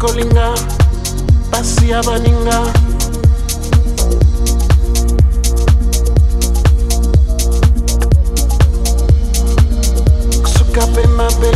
kolinga pasi ya baninga. Suka mpe mabe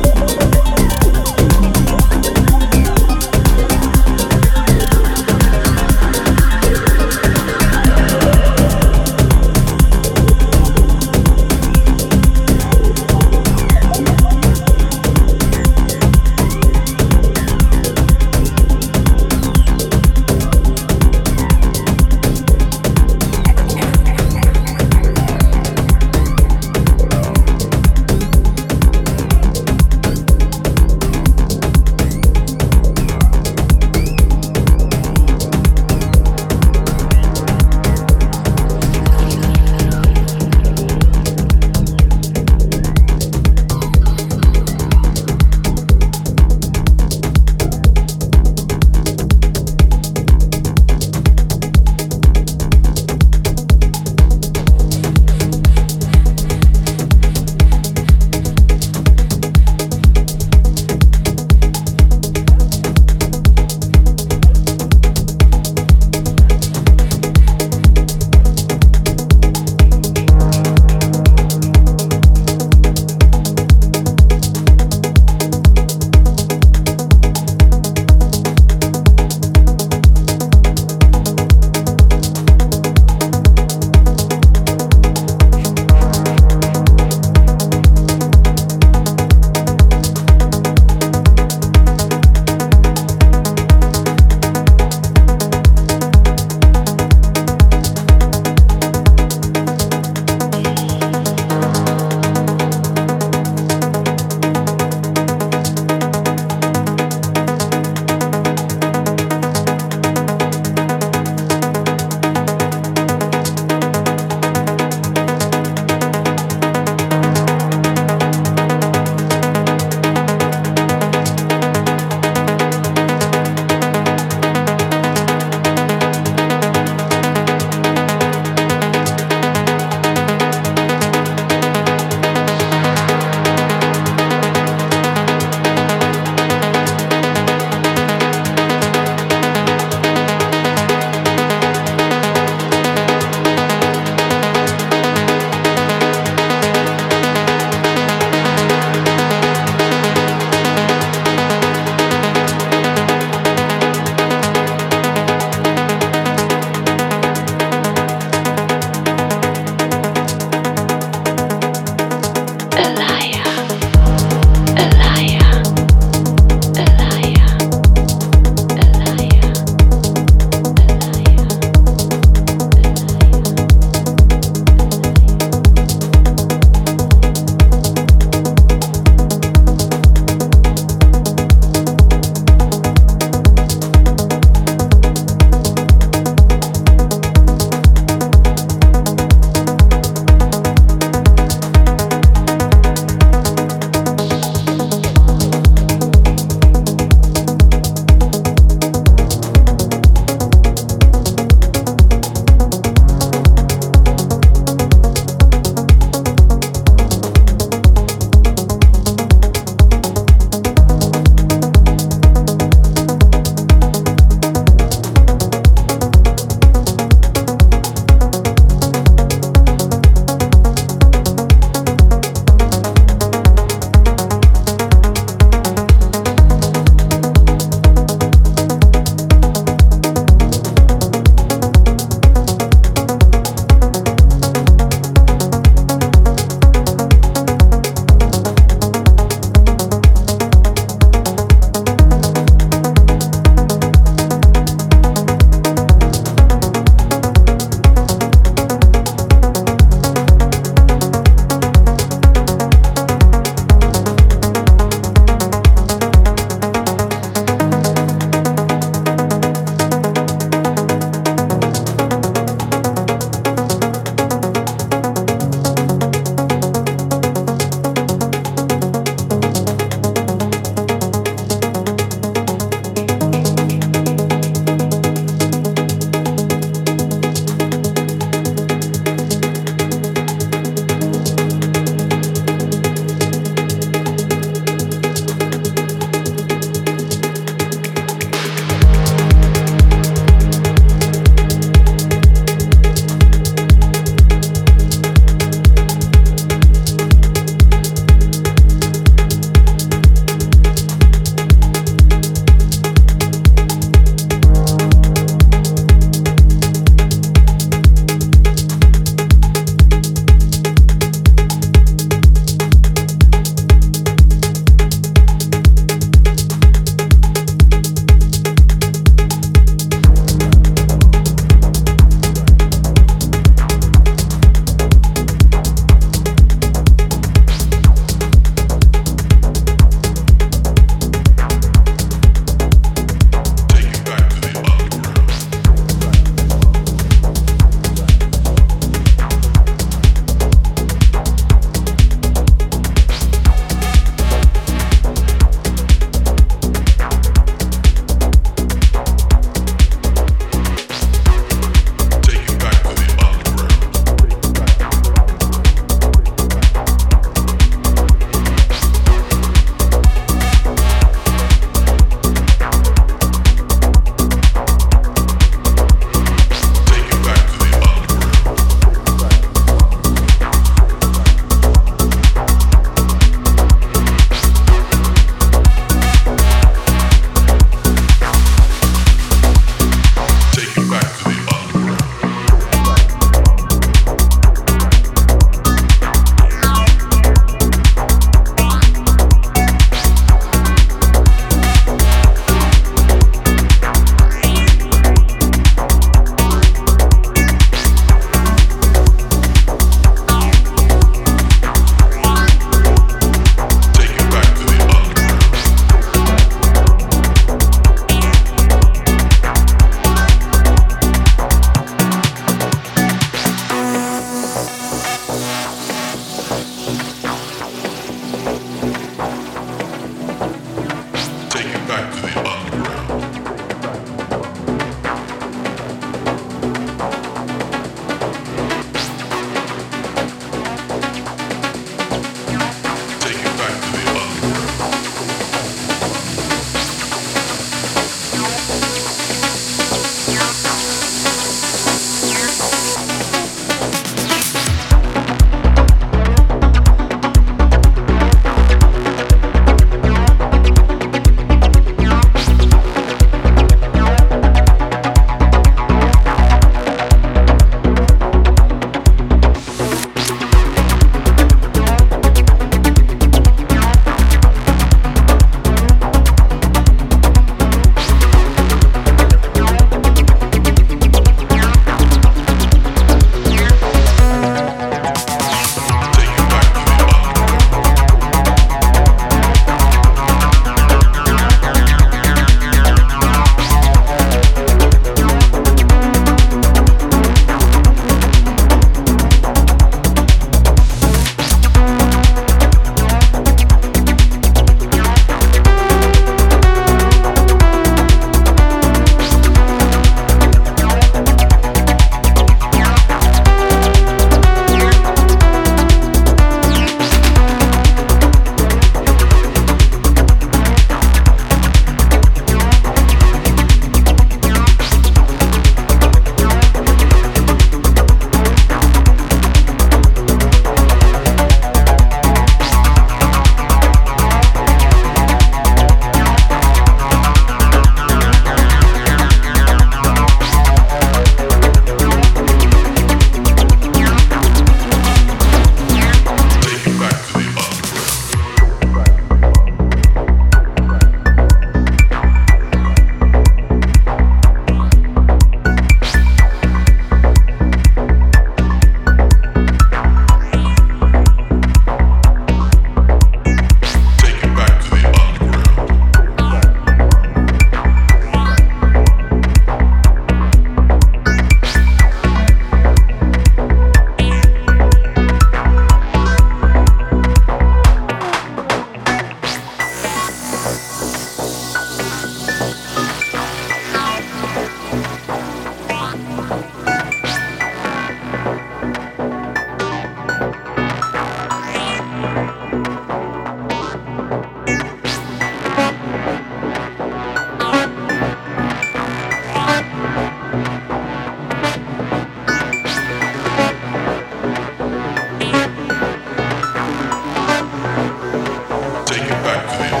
back to the